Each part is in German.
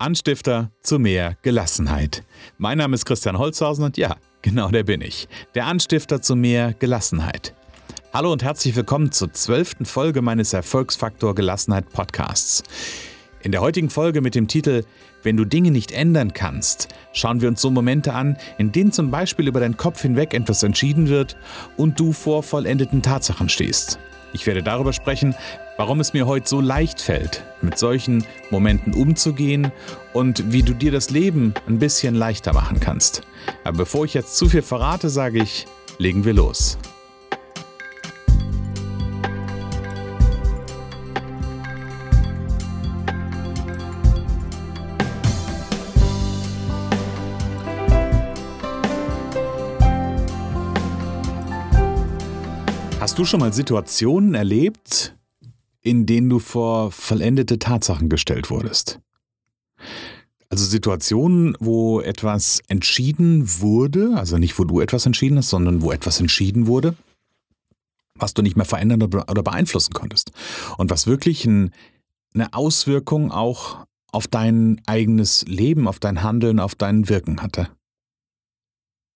Anstifter zu mehr Gelassenheit. Mein Name ist Christian Holzhausen und ja, genau der bin ich. Der Anstifter zu mehr Gelassenheit. Hallo und herzlich willkommen zur zwölften Folge meines Erfolgsfaktor Gelassenheit Podcasts. In der heutigen Folge mit dem Titel Wenn du Dinge nicht ändern kannst, schauen wir uns so Momente an, in denen zum Beispiel über deinen Kopf hinweg etwas entschieden wird und du vor vollendeten Tatsachen stehst. Ich werde darüber sprechen, warum es mir heute so leicht fällt, mit solchen Momenten umzugehen und wie du dir das Leben ein bisschen leichter machen kannst. Aber bevor ich jetzt zu viel verrate, sage ich, legen wir los. Hast du schon mal Situationen erlebt, in denen du vor vollendete Tatsachen gestellt wurdest? Also Situationen, wo etwas entschieden wurde, also nicht wo du etwas entschieden hast, sondern wo etwas entschieden wurde, was du nicht mehr verändern oder beeinflussen konntest. Und was wirklich ein, eine Auswirkung auch auf dein eigenes Leben, auf dein Handeln, auf dein Wirken hatte.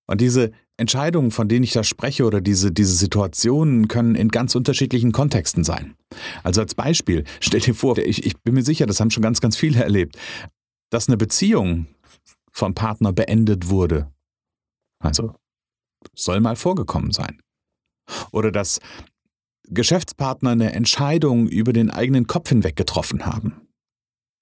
Und diese Entscheidungen, von denen ich da spreche oder diese, diese Situationen können in ganz unterschiedlichen Kontexten sein. Also als Beispiel, stell dir vor, ich, ich bin mir sicher, das haben schon ganz, ganz viele erlebt, dass eine Beziehung vom Partner beendet wurde. Also soll mal vorgekommen sein. Oder dass Geschäftspartner eine Entscheidung über den eigenen Kopf hinweg getroffen haben.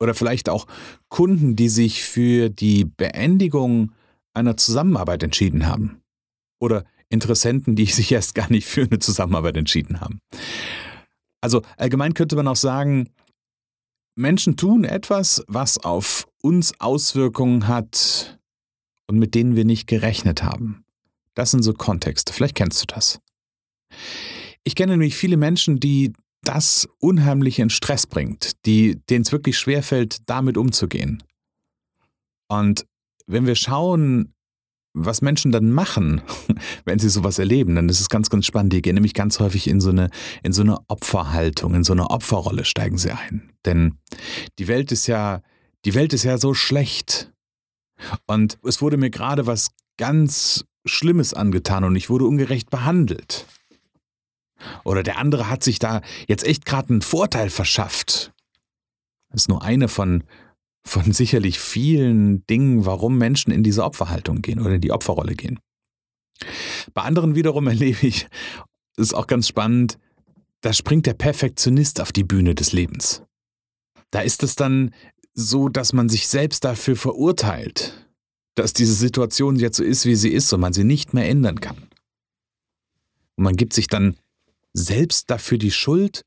Oder vielleicht auch Kunden, die sich für die Beendigung einer Zusammenarbeit entschieden haben oder Interessenten, die sich erst gar nicht für eine Zusammenarbeit entschieden haben. Also allgemein könnte man auch sagen, Menschen tun etwas, was auf uns Auswirkungen hat und mit denen wir nicht gerechnet haben. Das sind so Kontexte. Vielleicht kennst du das. Ich kenne nämlich viele Menschen, die das unheimlich in Stress bringt, die, denen es wirklich schwerfällt, damit umzugehen. Und wenn wir schauen, was Menschen dann machen, wenn sie sowas erleben, dann ist es ganz, ganz spannend. Die gehen nämlich ganz häufig in so eine, in so eine Opferhaltung, in so eine Opferrolle steigen sie ein. Denn die Welt ist ja, die Welt ist ja so schlecht. Und es wurde mir gerade was ganz Schlimmes angetan und ich wurde ungerecht behandelt. Oder der andere hat sich da jetzt echt gerade einen Vorteil verschafft. Das ist nur eine von, von sicherlich vielen Dingen, warum Menschen in diese Opferhaltung gehen oder in die Opferrolle gehen. Bei anderen wiederum erlebe ich, ist auch ganz spannend, da springt der Perfektionist auf die Bühne des Lebens. Da ist es dann so, dass man sich selbst dafür verurteilt, dass diese Situation jetzt so ist, wie sie ist und man sie nicht mehr ändern kann. Und man gibt sich dann selbst dafür die Schuld,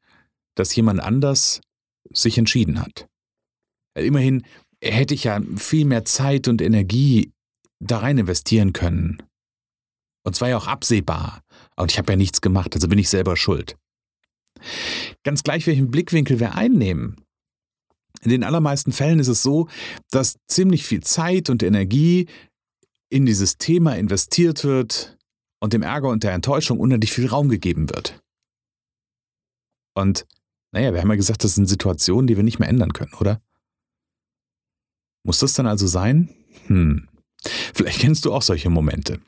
dass jemand anders sich entschieden hat. Immerhin hätte ich ja viel mehr Zeit und Energie da rein investieren können. Und zwar ja auch absehbar. Und ich habe ja nichts gemacht, also bin ich selber schuld. Ganz gleich, welchen Blickwinkel wir einnehmen. In den allermeisten Fällen ist es so, dass ziemlich viel Zeit und Energie in dieses Thema investiert wird und dem Ärger und der Enttäuschung unendlich viel Raum gegeben wird. Und naja, wir haben ja gesagt, das sind Situationen, die wir nicht mehr ändern können, oder? Muss das dann also sein? Hm. Vielleicht kennst du auch solche Momente.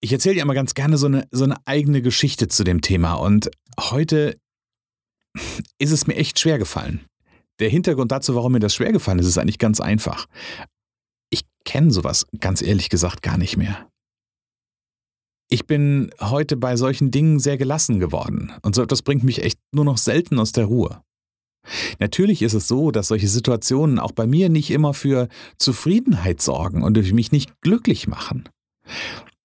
Ich erzähle dir mal ganz gerne so eine, so eine eigene Geschichte zu dem Thema und heute ist es mir echt schwer gefallen. Der Hintergrund dazu, warum mir das schwer gefallen ist, ist eigentlich ganz einfach. Ich kenne sowas ganz ehrlich gesagt gar nicht mehr. Ich bin heute bei solchen Dingen sehr gelassen geworden und so etwas bringt mich echt nur noch selten aus der Ruhe. Natürlich ist es so, dass solche Situationen auch bei mir nicht immer für Zufriedenheit sorgen und mich nicht glücklich machen.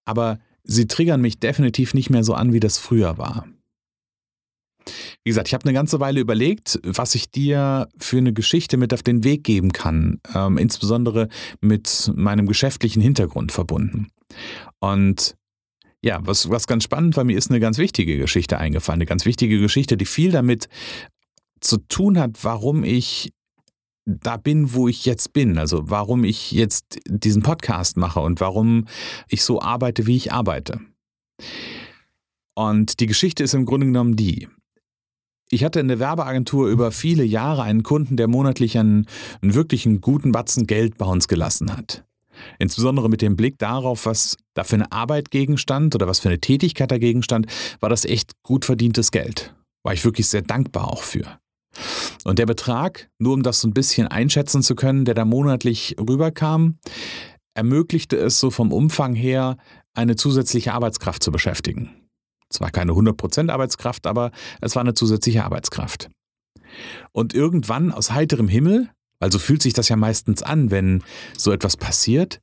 Aber sie triggern mich definitiv nicht mehr so an, wie das früher war. Wie gesagt, ich habe eine ganze Weile überlegt, was ich dir für eine Geschichte mit auf den Weg geben kann, ähm, insbesondere mit meinem geschäftlichen Hintergrund verbunden. Und ja, was, was ganz spannend war, mir ist eine ganz wichtige Geschichte eingefallen, eine ganz wichtige Geschichte, die viel damit zu tun hat, warum ich da bin, wo ich jetzt bin. Also warum ich jetzt diesen Podcast mache und warum ich so arbeite, wie ich arbeite. Und die Geschichte ist im Grunde genommen die. Ich hatte in der Werbeagentur über viele Jahre einen Kunden, der monatlich einen, einen wirklichen guten Batzen Geld bei uns gelassen hat. Insbesondere mit dem Blick darauf, was da für eine Arbeit gegenstand oder was für eine Tätigkeit dagegen stand, war das echt gut verdientes Geld. War ich wirklich sehr dankbar auch für. Und der Betrag, nur um das so ein bisschen einschätzen zu können, der da monatlich rüberkam, ermöglichte es so vom Umfang her, eine zusätzliche Arbeitskraft zu beschäftigen. Zwar keine 100% Arbeitskraft, aber es war eine zusätzliche Arbeitskraft. Und irgendwann aus heiterem Himmel, also fühlt sich das ja meistens an, wenn so etwas passiert,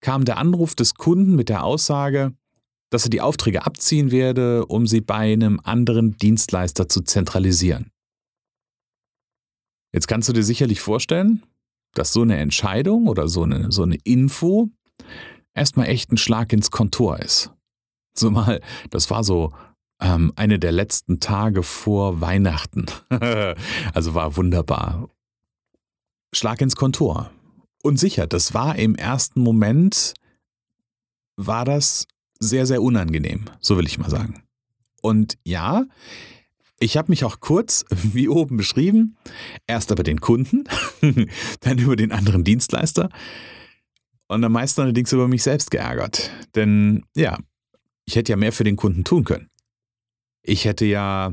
kam der Anruf des Kunden mit der Aussage, dass er die Aufträge abziehen werde, um sie bei einem anderen Dienstleister zu zentralisieren. Jetzt kannst du dir sicherlich vorstellen, dass so eine Entscheidung oder so eine, so eine Info erstmal echt ein Schlag ins Kontor ist. Zumal, das war so ähm, eine der letzten Tage vor Weihnachten. also war wunderbar. Schlag ins Kontor. Und sicher, das war im ersten Moment, war das sehr, sehr unangenehm, so will ich mal sagen. Und ja, ich habe mich auch kurz, wie oben beschrieben, erst über den Kunden, dann über den anderen Dienstleister und am meisten allerdings über mich selbst geärgert. Denn ja, ich hätte ja mehr für den Kunden tun können. Ich hätte ja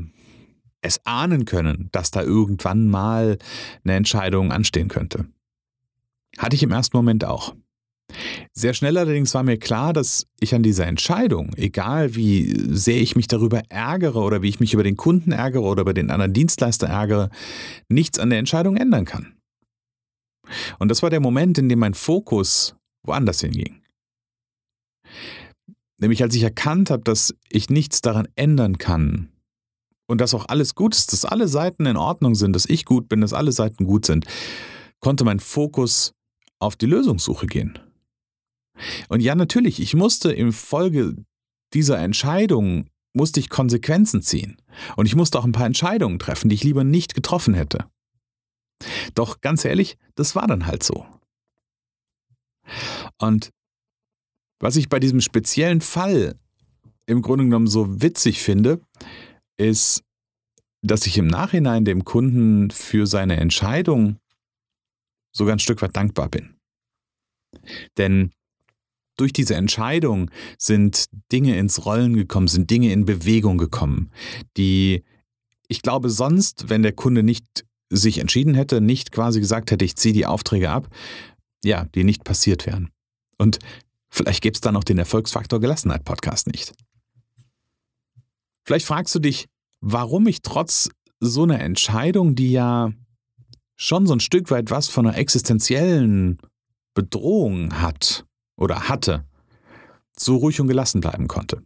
es ahnen können, dass da irgendwann mal eine Entscheidung anstehen könnte. Hatte ich im ersten Moment auch. Sehr schnell allerdings war mir klar, dass ich an dieser Entscheidung, egal wie sehr ich mich darüber ärgere oder wie ich mich über den Kunden ärgere oder über den anderen Dienstleister ärgere, nichts an der Entscheidung ändern kann. Und das war der Moment, in dem mein Fokus woanders hinging. Nämlich als ich erkannt habe, dass ich nichts daran ändern kann und dass auch alles gut ist, dass alle Seiten in Ordnung sind, dass ich gut bin, dass alle Seiten gut sind, konnte mein Fokus auf die Lösungssuche gehen. Und ja, natürlich, ich musste im Folge dieser Entscheidung, musste ich Konsequenzen ziehen. Und ich musste auch ein paar Entscheidungen treffen, die ich lieber nicht getroffen hätte. Doch ganz ehrlich, das war dann halt so. Und was ich bei diesem speziellen Fall im Grunde genommen so witzig finde, ist, dass ich im Nachhinein dem Kunden für seine Entscheidung sogar ein Stück weit dankbar bin. Denn durch diese Entscheidung sind Dinge ins Rollen gekommen, sind Dinge in Bewegung gekommen, die ich glaube sonst, wenn der Kunde nicht sich entschieden hätte, nicht quasi gesagt hätte, ich ziehe die Aufträge ab, ja, die nicht passiert wären. Und vielleicht gäbe es dann noch den Erfolgsfaktor Gelassenheit Podcast nicht. Vielleicht fragst du dich, warum ich trotz so einer Entscheidung, die ja schon so ein Stück weit was von einer existenziellen Bedrohung hat oder hatte, so ruhig und gelassen bleiben konnte.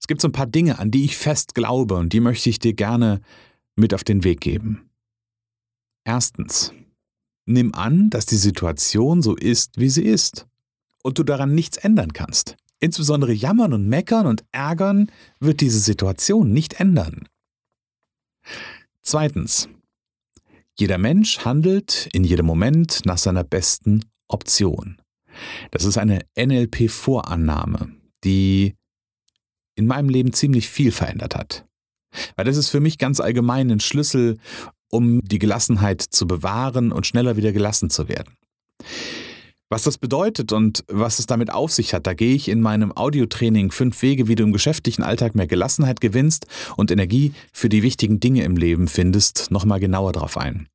Es gibt so ein paar Dinge, an die ich fest glaube und die möchte ich dir gerne mit auf den Weg geben. Erstens, nimm an, dass die Situation so ist, wie sie ist und du daran nichts ändern kannst. Insbesondere jammern und meckern und ärgern wird diese Situation nicht ändern. Zweitens, jeder Mensch handelt in jedem Moment nach seiner besten Option. Das ist eine NLP-Vorannahme, die in meinem Leben ziemlich viel verändert hat. Weil das ist für mich ganz allgemein ein Schlüssel, um die Gelassenheit zu bewahren und schneller wieder gelassen zu werden. Was das bedeutet und was es damit auf sich hat, da gehe ich in meinem Audiotraining Fünf Wege, wie du im geschäftlichen Alltag mehr Gelassenheit gewinnst und Energie für die wichtigen Dinge im Leben findest, nochmal genauer drauf ein.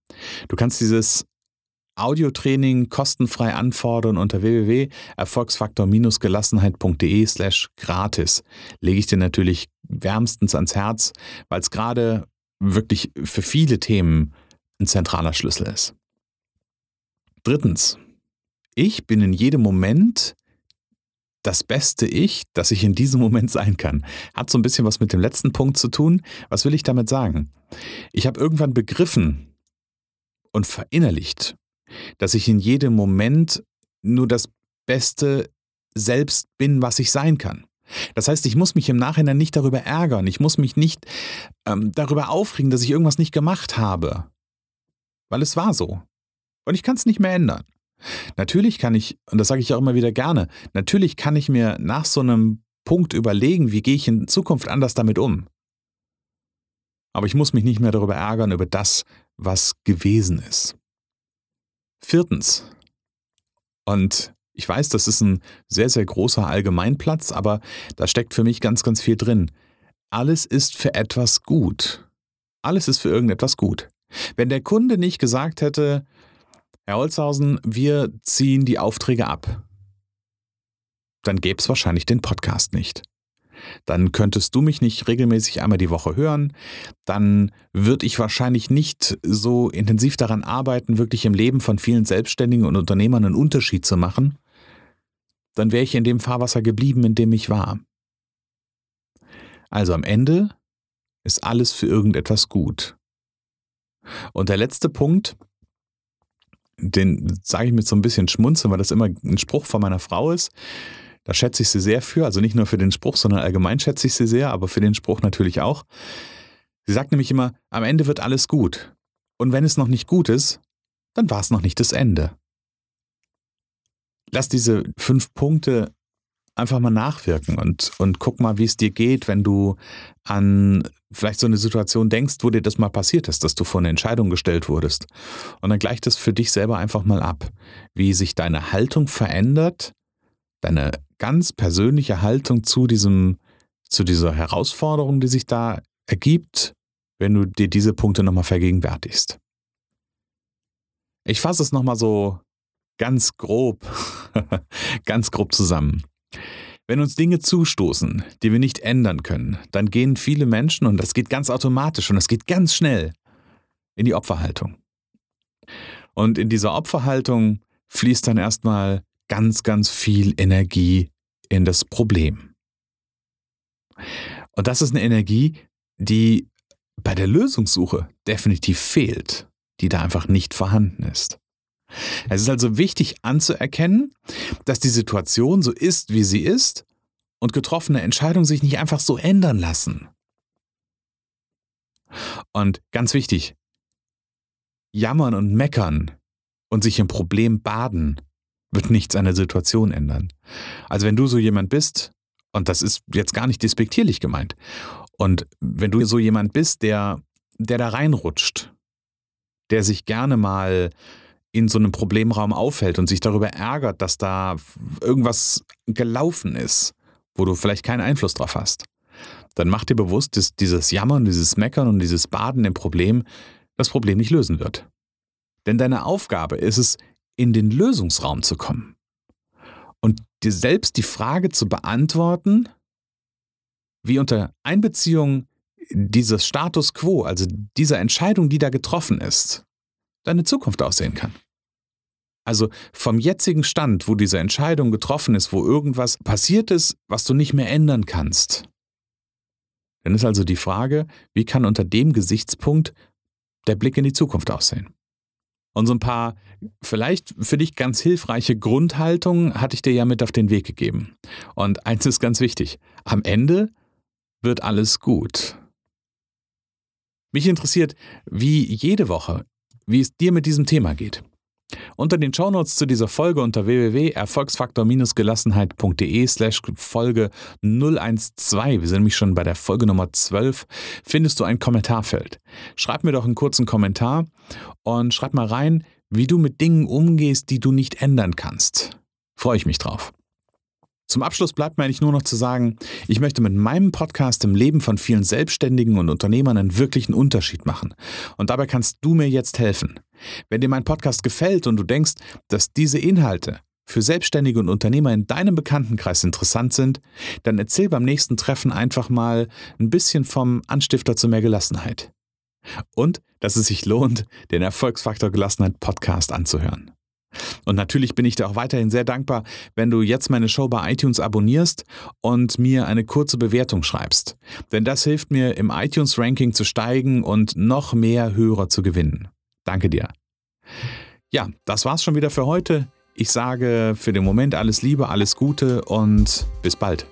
Du kannst dieses Audiotraining kostenfrei anfordern unter www.erfolgsfaktor-gelassenheit.de slash gratis. Lege ich dir natürlich wärmstens ans Herz, weil es gerade wirklich für viele Themen ein zentraler Schlüssel ist. Drittens, ich bin in jedem Moment das beste Ich, das ich in diesem Moment sein kann. Hat so ein bisschen was mit dem letzten Punkt zu tun. Was will ich damit sagen? Ich habe irgendwann begriffen und verinnerlicht, dass ich in jedem Moment nur das Beste selbst bin, was ich sein kann. Das heißt, ich muss mich im Nachhinein nicht darüber ärgern, ich muss mich nicht ähm, darüber aufregen, dass ich irgendwas nicht gemacht habe, weil es war so. Und ich kann es nicht mehr ändern. Natürlich kann ich, und das sage ich auch immer wieder gerne, natürlich kann ich mir nach so einem Punkt überlegen, wie gehe ich in Zukunft anders damit um. aber ich muss mich nicht mehr darüber ärgern, über das, was gewesen ist. Viertens, und ich weiß, das ist ein sehr, sehr großer Allgemeinplatz, aber da steckt für mich ganz, ganz viel drin. Alles ist für etwas gut. Alles ist für irgendetwas gut. Wenn der Kunde nicht gesagt hätte, Herr Holzhausen, wir ziehen die Aufträge ab, dann gäbe es wahrscheinlich den Podcast nicht. Dann könntest du mich nicht regelmäßig einmal die Woche hören. Dann würde ich wahrscheinlich nicht so intensiv daran arbeiten, wirklich im Leben von vielen Selbstständigen und Unternehmern einen Unterschied zu machen. Dann wäre ich in dem Fahrwasser geblieben, in dem ich war. Also am Ende ist alles für irgendetwas gut. Und der letzte Punkt, den sage ich mit so ein bisschen Schmunzeln, weil das immer ein Spruch von meiner Frau ist. Da schätze ich sie sehr für, also nicht nur für den Spruch, sondern allgemein schätze ich sie sehr, aber für den Spruch natürlich auch. Sie sagt nämlich immer, am Ende wird alles gut. Und wenn es noch nicht gut ist, dann war es noch nicht das Ende. Lass diese fünf Punkte einfach mal nachwirken und, und guck mal, wie es dir geht, wenn du an vielleicht so eine Situation denkst, wo dir das mal passiert ist, dass du vor eine Entscheidung gestellt wurdest. Und dann gleich das für dich selber einfach mal ab, wie sich deine Haltung verändert, deine ganz persönliche Haltung zu diesem, zu dieser Herausforderung, die sich da ergibt, wenn du dir diese Punkte nochmal vergegenwärtigst. Ich fasse es nochmal so ganz grob, ganz grob zusammen. Wenn uns Dinge zustoßen, die wir nicht ändern können, dann gehen viele Menschen, und das geht ganz automatisch und das geht ganz schnell, in die Opferhaltung. Und in dieser Opferhaltung fließt dann erstmal ganz, ganz viel Energie in das Problem. Und das ist eine Energie, die bei der Lösungssuche definitiv fehlt, die da einfach nicht vorhanden ist. Es ist also wichtig anzuerkennen, dass die Situation so ist, wie sie ist und getroffene Entscheidungen sich nicht einfach so ändern lassen. Und ganz wichtig, jammern und meckern und sich im Problem baden wird nichts an der Situation ändern. Also wenn du so jemand bist, und das ist jetzt gar nicht despektierlich gemeint, und wenn du so jemand bist, der, der da reinrutscht, der sich gerne mal in so einem Problemraum aufhält und sich darüber ärgert, dass da irgendwas gelaufen ist, wo du vielleicht keinen Einfluss drauf hast, dann mach dir bewusst, dass dieses Jammern, dieses Meckern und dieses Baden im Problem das Problem nicht lösen wird. Denn deine Aufgabe ist es, in den Lösungsraum zu kommen und dir selbst die Frage zu beantworten, wie unter Einbeziehung dieses Status quo, also dieser Entscheidung, die da getroffen ist, deine Zukunft aussehen kann. Also vom jetzigen Stand, wo diese Entscheidung getroffen ist, wo irgendwas passiert ist, was du nicht mehr ändern kannst. Dann ist also die Frage, wie kann unter dem Gesichtspunkt der Blick in die Zukunft aussehen? Und so ein paar vielleicht für dich ganz hilfreiche Grundhaltungen hatte ich dir ja mit auf den Weg gegeben. Und eins ist ganz wichtig. Am Ende wird alles gut. Mich interessiert, wie jede Woche, wie es dir mit diesem Thema geht. Unter den Shownotes zu dieser Folge unter www.erfolgsfaktor-gelassenheit.de slash Folge 012, wir sind nämlich schon bei der Folge Nummer 12, findest du ein Kommentarfeld. Schreib mir doch einen kurzen Kommentar und schreib mal rein, wie du mit Dingen umgehst, die du nicht ändern kannst. Freue ich mich drauf. Zum Abschluss bleibt mir eigentlich nur noch zu sagen, ich möchte mit meinem Podcast im Leben von vielen Selbstständigen und Unternehmern einen wirklichen Unterschied machen. Und dabei kannst du mir jetzt helfen. Wenn dir mein Podcast gefällt und du denkst, dass diese Inhalte für Selbstständige und Unternehmer in deinem Bekanntenkreis interessant sind, dann erzähl beim nächsten Treffen einfach mal ein bisschen vom Anstifter zu mehr Gelassenheit. Und dass es sich lohnt, den Erfolgsfaktor Gelassenheit Podcast anzuhören. Und natürlich bin ich dir auch weiterhin sehr dankbar, wenn du jetzt meine Show bei iTunes abonnierst und mir eine kurze Bewertung schreibst. Denn das hilft mir, im iTunes-Ranking zu steigen und noch mehr Hörer zu gewinnen. Danke dir. Ja, das war's schon wieder für heute. Ich sage für den Moment alles Liebe, alles Gute und bis bald.